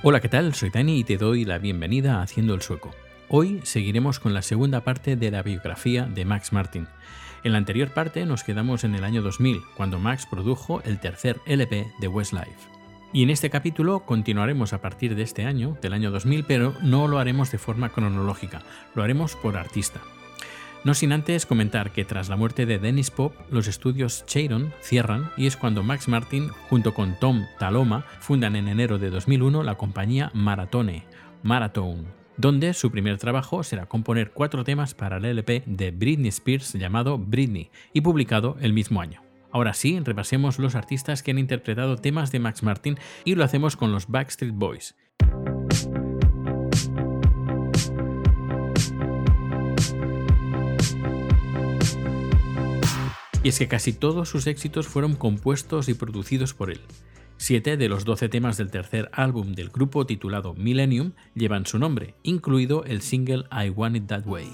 Hola, ¿qué tal? Soy Dani y te doy la bienvenida a Haciendo el Sueco. Hoy seguiremos con la segunda parte de la biografía de Max Martin. En la anterior parte nos quedamos en el año 2000, cuando Max produjo el tercer LP de Westlife. Y en este capítulo continuaremos a partir de este año, del año 2000, pero no lo haremos de forma cronológica, lo haremos por artista. No sin antes comentar que tras la muerte de Dennis Pop, los estudios Cheiron cierran y es cuando Max Martin, junto con Tom Taloma, fundan en enero de 2001 la compañía Maratone, Marathon, donde su primer trabajo será componer cuatro temas para el LP de Britney Spears llamado Britney y publicado el mismo año. Ahora sí, repasemos los artistas que han interpretado temas de Max Martin y lo hacemos con los Backstreet Boys. Y es que casi todos sus éxitos fueron compuestos y producidos por él. Siete de los doce temas del tercer álbum del grupo titulado Millennium llevan su nombre, incluido el single I Want It That Way.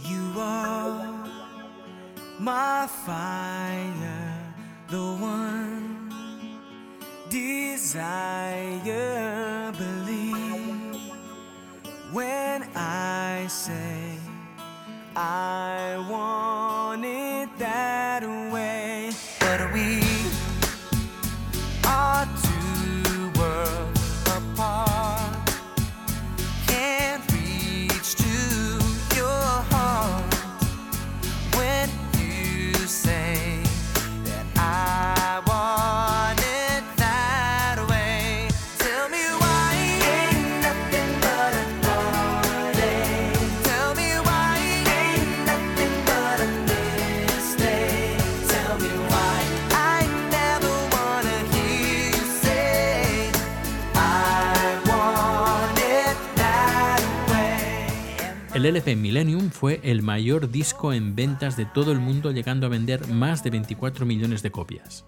El LP Millennium fue el mayor disco en ventas de todo el mundo, llegando a vender más de 24 millones de copias.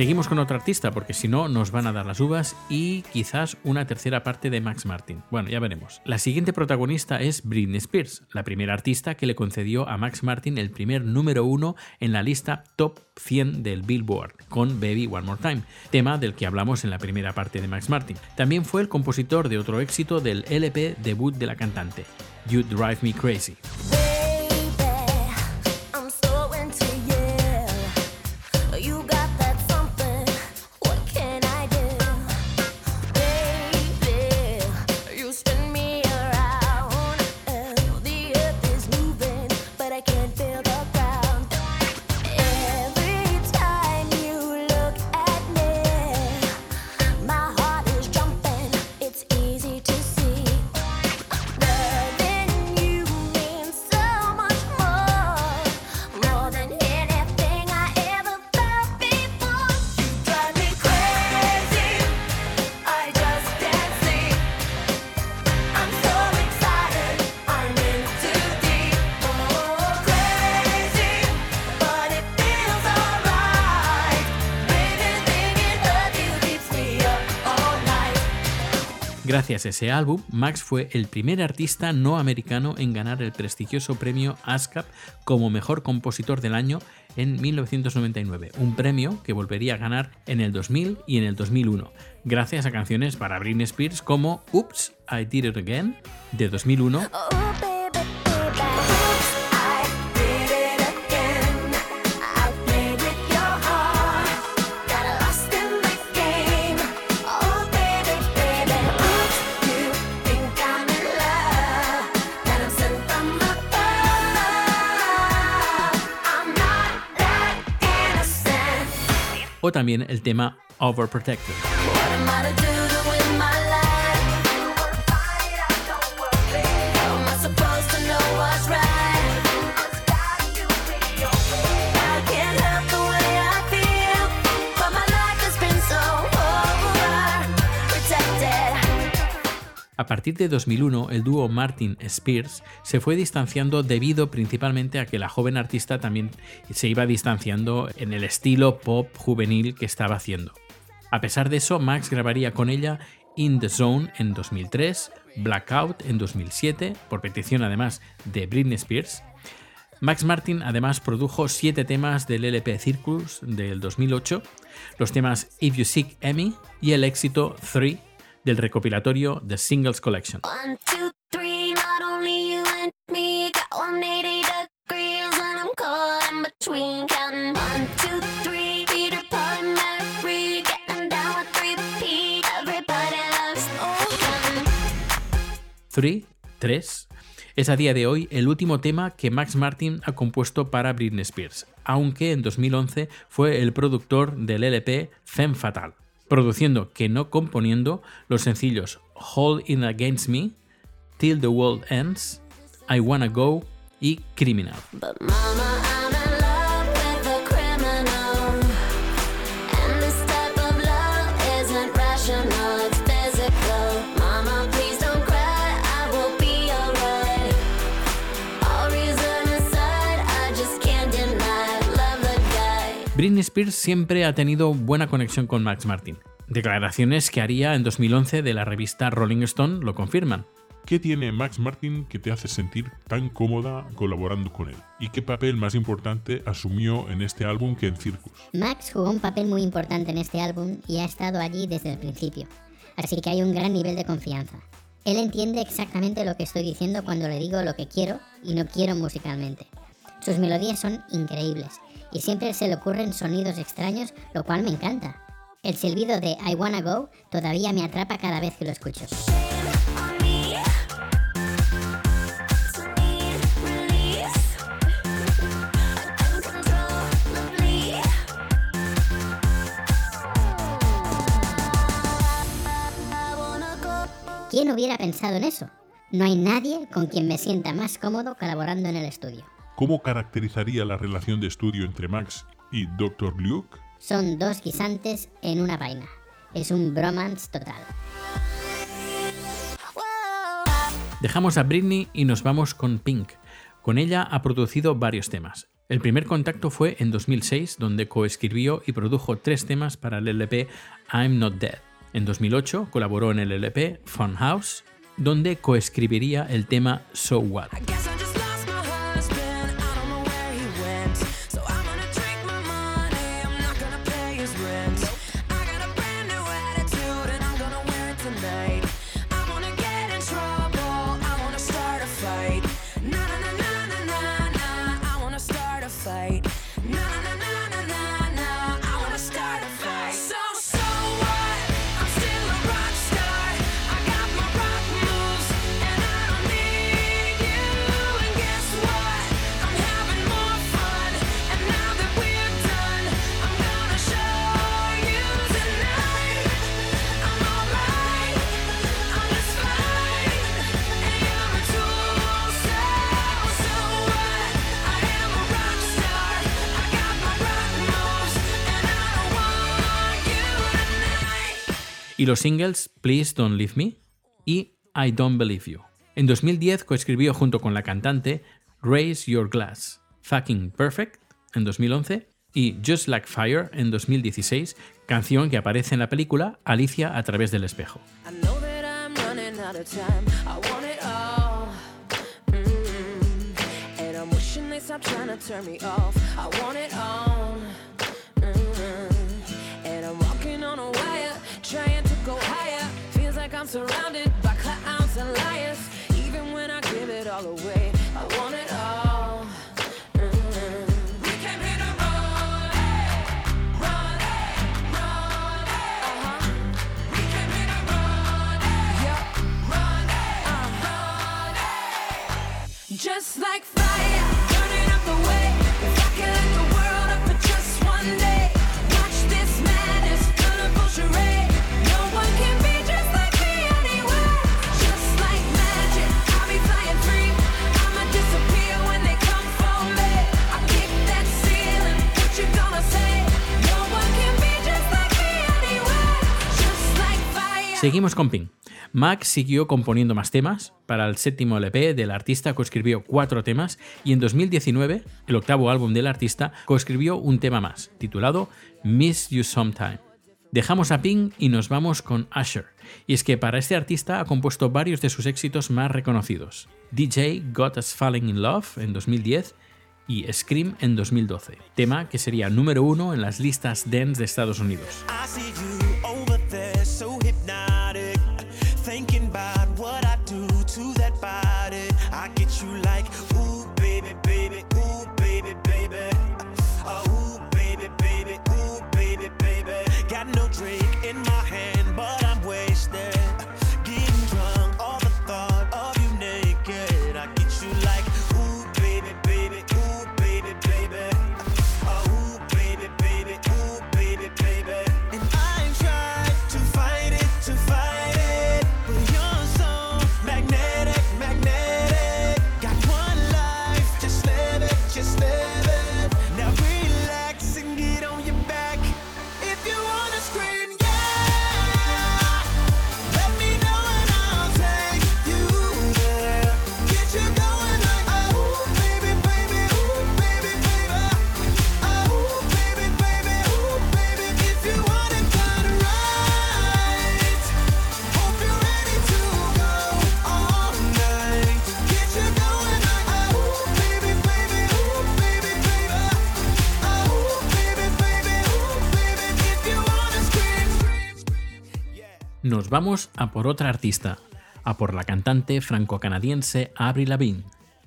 Seguimos con otro artista porque si no nos van a dar las uvas y quizás una tercera parte de Max Martin. Bueno, ya veremos. La siguiente protagonista es Britney Spears, la primera artista que le concedió a Max Martin el primer número uno en la lista Top 100 del Billboard con Baby One More Time, tema del que hablamos en la primera parte de Max Martin. También fue el compositor de otro éxito del LP debut de la cantante, You Drive Me Crazy. Gracias a ese álbum, Max fue el primer artista no americano en ganar el prestigioso premio ASCAP como mejor compositor del año en 1999, un premio que volvería a ganar en el 2000 y en el 2001, gracias a canciones para Britney Spears como Oops, I Did It Again de 2001 también el tema Overprotected. A partir de 2001, el dúo Martin Spears se fue distanciando debido principalmente a que la joven artista también se iba distanciando en el estilo pop juvenil que estaba haciendo. A pesar de eso, Max grabaría con ella In the Zone en 2003, Blackout en 2007, por petición además de Britney Spears, Max Martin además produjo siete temas del LP Circus del 2008, los temas If You Seek Emmy y el éxito 3 del recopilatorio The Singles Collection. One, two, three, not only you and me, got 180 degrees, and I'm caught in between. Counting one, two, three, Peter, Paul, and Mary, getting down with three P. Everybody loves 3, 3, es a día de hoy el último tema que Max Martin ha compuesto para Britney Spears, aunque en 2011 fue el productor del LP Femme Fatal, produciendo que no componiendo los sencillos Hold In Against Me, Till the World Ends, I Wanna Go y Criminal. Britney Spears siempre ha tenido buena conexión con Max Martin. Declaraciones que haría en 2011 de la revista Rolling Stone lo confirman. ¿Qué tiene Max Martin que te hace sentir tan cómoda colaborando con él? ¿Y qué papel más importante asumió en este álbum que en Circus? Max jugó un papel muy importante en este álbum y ha estado allí desde el principio, así que hay un gran nivel de confianza. Él entiende exactamente lo que estoy diciendo cuando le digo lo que quiero y no quiero musicalmente. Sus melodías son increíbles y siempre se le ocurren sonidos extraños, lo cual me encanta. El silbido de I Wanna Go todavía me atrapa cada vez que lo escucho. ¿Quién hubiera pensado en eso? No hay nadie con quien me sienta más cómodo colaborando en el estudio. ¿Cómo caracterizaría la relación de estudio entre Max y Dr. Luke? Son dos guisantes en una vaina. Es un bromance total. Dejamos a Britney y nos vamos con Pink. Con ella ha producido varios temas. El primer contacto fue en 2006, donde coescribió y produjo tres temas para el LP I'm Not Dead. En 2008 colaboró en el LP Fun House, donde coescribiría el tema So What. Y los singles Please Don't Leave Me y I Don't Believe You. En 2010 coescribió junto con la cantante Raise Your Glass, Fucking Perfect en 2011 y Just Like Fire en 2016, canción que aparece en la película Alicia a través del espejo. I want it all. Surrounded by clowns and liars. Even when I give it all away, Seguimos con Pink. Max siguió componiendo más temas. Para el séptimo LP del artista coescribió cuatro temas y en 2019, el octavo álbum del artista, coescribió un tema más, titulado Miss You Sometime. Dejamos a Pink y nos vamos con Usher. Y es que para este artista ha compuesto varios de sus éxitos más reconocidos. DJ Got Us Falling in Love en 2010, y Scream en 2012, tema que sería número uno en las listas dance de Estados Unidos. You like, Vamos a por otra artista, a por la cantante franco-canadiense Avril Lavigne.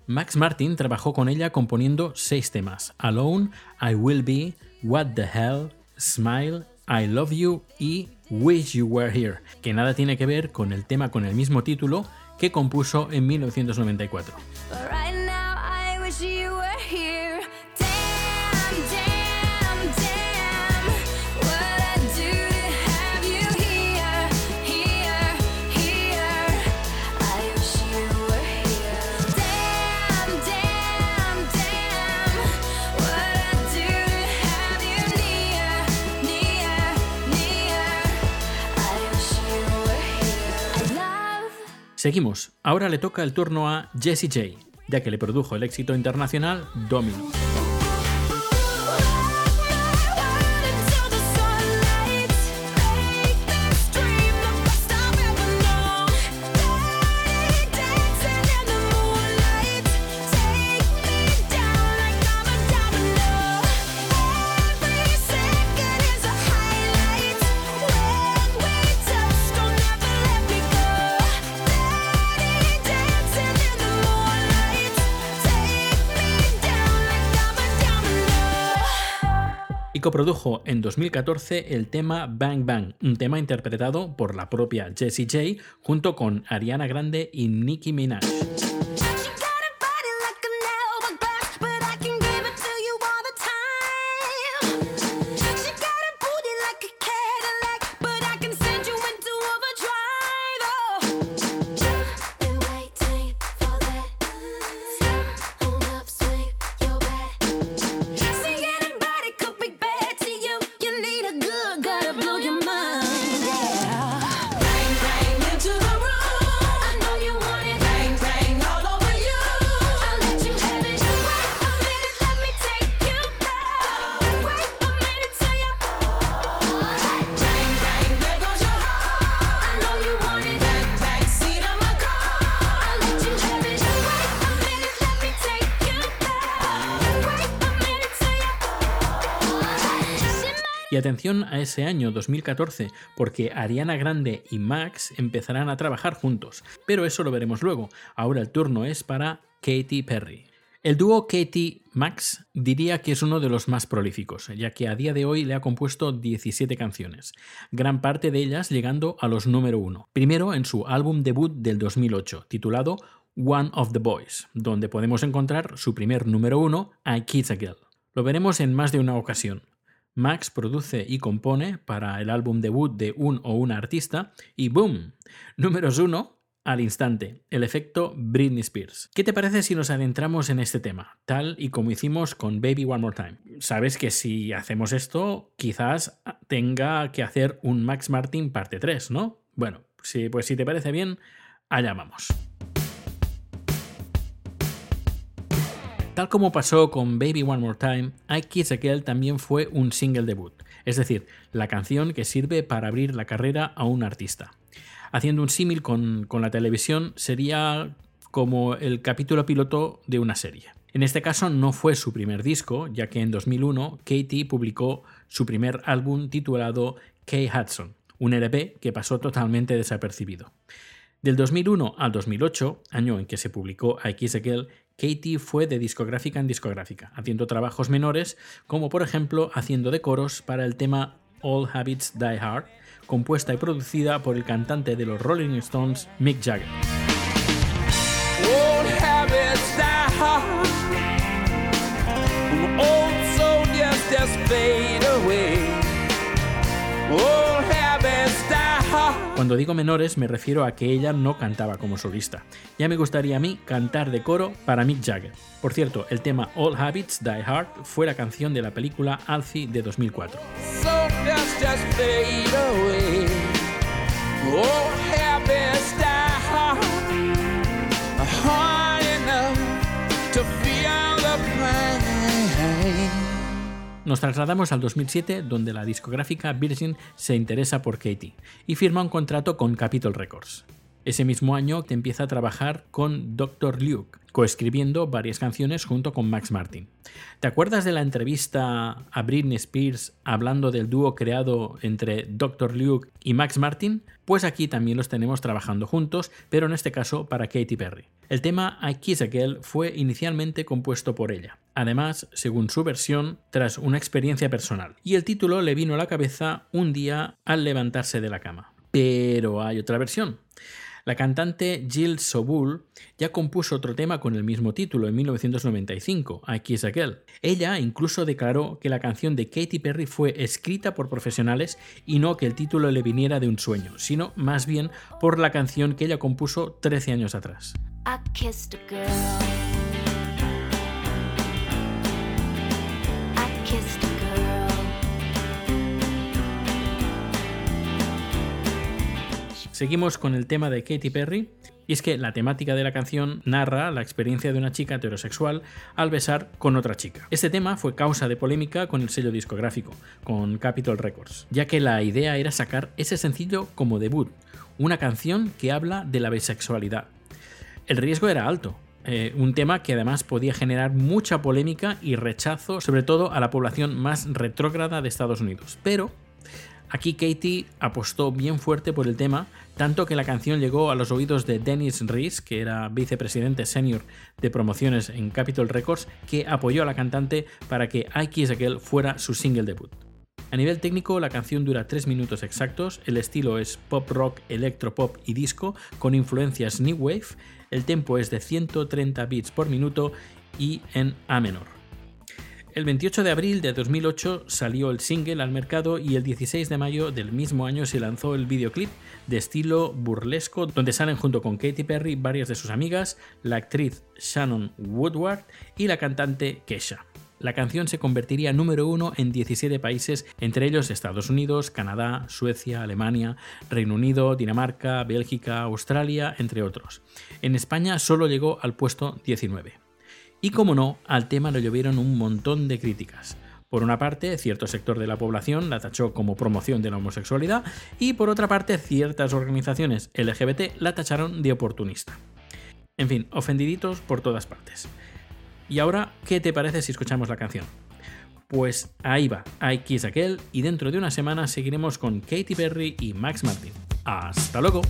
Max Martin trabajó con ella componiendo seis temas: Alone, I Will Be, What the Hell, Smile, I Love You y Wish You Were Here, que nada tiene que ver con el tema con el mismo título que compuso en 1994. Seguimos, ahora le toca el turno a Jessie J, ya que le produjo el éxito internacional Domino. Coprodujo en 2014 el tema Bang Bang, un tema interpretado por la propia Jessie J junto con Ariana Grande y Nicki Minaj. Y atención a ese año 2014, porque Ariana Grande y Max empezarán a trabajar juntos, pero eso lo veremos luego. Ahora el turno es para Katy Perry. El dúo Katy-Max diría que es uno de los más prolíficos, ya que a día de hoy le ha compuesto 17 canciones, gran parte de ellas llegando a los número uno. Primero en su álbum debut del 2008, titulado One of the Boys, donde podemos encontrar su primer número uno, I Kids a Girl. Lo veremos en más de una ocasión. Max produce y compone para el álbum debut de un o una artista y ¡boom! Números uno al instante, el efecto Britney Spears. ¿Qué te parece si nos adentramos en este tema, tal y como hicimos con Baby One More Time? Sabes que si hacemos esto, quizás tenga que hacer un Max Martin parte 3, ¿no? Bueno, sí, pues si te parece bien, allá vamos. Tal como pasó con Baby One More Time, I Kiss también fue un single debut, es decir, la canción que sirve para abrir la carrera a un artista. Haciendo un símil con, con la televisión, sería como el capítulo piloto de una serie. En este caso no fue su primer disco, ya que en 2001 Katie publicó su primer álbum titulado Kay Hudson, un LP que pasó totalmente desapercibido. Del 2001 al 2008, año en que se publicó I Kiss Katie fue de discográfica en discográfica, haciendo trabajos menores, como por ejemplo haciendo de coros para el tema All Habits Die Hard, compuesta y producida por el cantante de los Rolling Stones, Mick Jagger. Cuando digo menores me refiero a que ella no cantaba como solista. Ya me gustaría a mí cantar de coro para Mick Jagger. Por cierto, el tema All Habits Die Hard fue la canción de la película Alfie de 2004. Soldiers Nos trasladamos al 2007, donde la discográfica Virgin se interesa por Katie y firma un contrato con Capitol Records. Ese mismo año empieza a trabajar con Dr. Luke, coescribiendo varias canciones junto con Max Martin. ¿Te acuerdas de la entrevista a Britney Spears hablando del dúo creado entre Dr. Luke y Max Martin? Pues aquí también los tenemos trabajando juntos, pero en este caso para Katy Perry. El tema I Kiss a Girl fue inicialmente compuesto por ella, además, según su versión, tras una experiencia personal, y el título le vino a la cabeza un día al levantarse de la cama. Pero hay otra versión. La cantante Jill Sobul ya compuso otro tema con el mismo título en 1995, I Kiss a Girl. Ella incluso declaró que la canción de Katy Perry fue escrita por profesionales y no que el título le viniera de un sueño, sino más bien por la canción que ella compuso 13 años atrás. Seguimos con el tema de Katy Perry, y es que la temática de la canción narra la experiencia de una chica heterosexual al besar con otra chica. Este tema fue causa de polémica con el sello discográfico, con Capitol Records, ya que la idea era sacar ese sencillo como debut, una canción que habla de la bisexualidad. El riesgo era alto, eh, un tema que además podía generar mucha polémica y rechazo, sobre todo a la población más retrógrada de Estados Unidos. Pero aquí Katie apostó bien fuerte por el tema, tanto que la canción llegó a los oídos de Dennis Rees, que era vicepresidente senior de promociones en Capitol Records, que apoyó a la cantante para que I Kiss a Girl fuera su single debut. A nivel técnico, la canción dura 3 minutos exactos, el estilo es pop rock, electropop y disco, con influencias new wave, el tempo es de 130 beats por minuto y en A menor. El 28 de abril de 2008 salió el single al mercado y el 16 de mayo del mismo año se lanzó el videoclip de estilo burlesco donde salen junto con Katy Perry varias de sus amigas, la actriz Shannon Woodward y la cantante Kesha. La canción se convertiría número uno en 17 países, entre ellos Estados Unidos, Canadá, Suecia, Alemania, Reino Unido, Dinamarca, Bélgica, Australia, entre otros. En España solo llegó al puesto 19. Y como no, al tema le llovieron un montón de críticas. Por una parte, cierto sector de la población la tachó como promoción de la homosexualidad y por otra parte, ciertas organizaciones LGBT la tacharon de oportunista. En fin, ofendiditos por todas partes. Y ahora, ¿qué te parece si escuchamos la canción? Pues ahí va, I Kiss a Girl y dentro de una semana seguiremos con Katy Perry y Max Martin. ¡Hasta luego!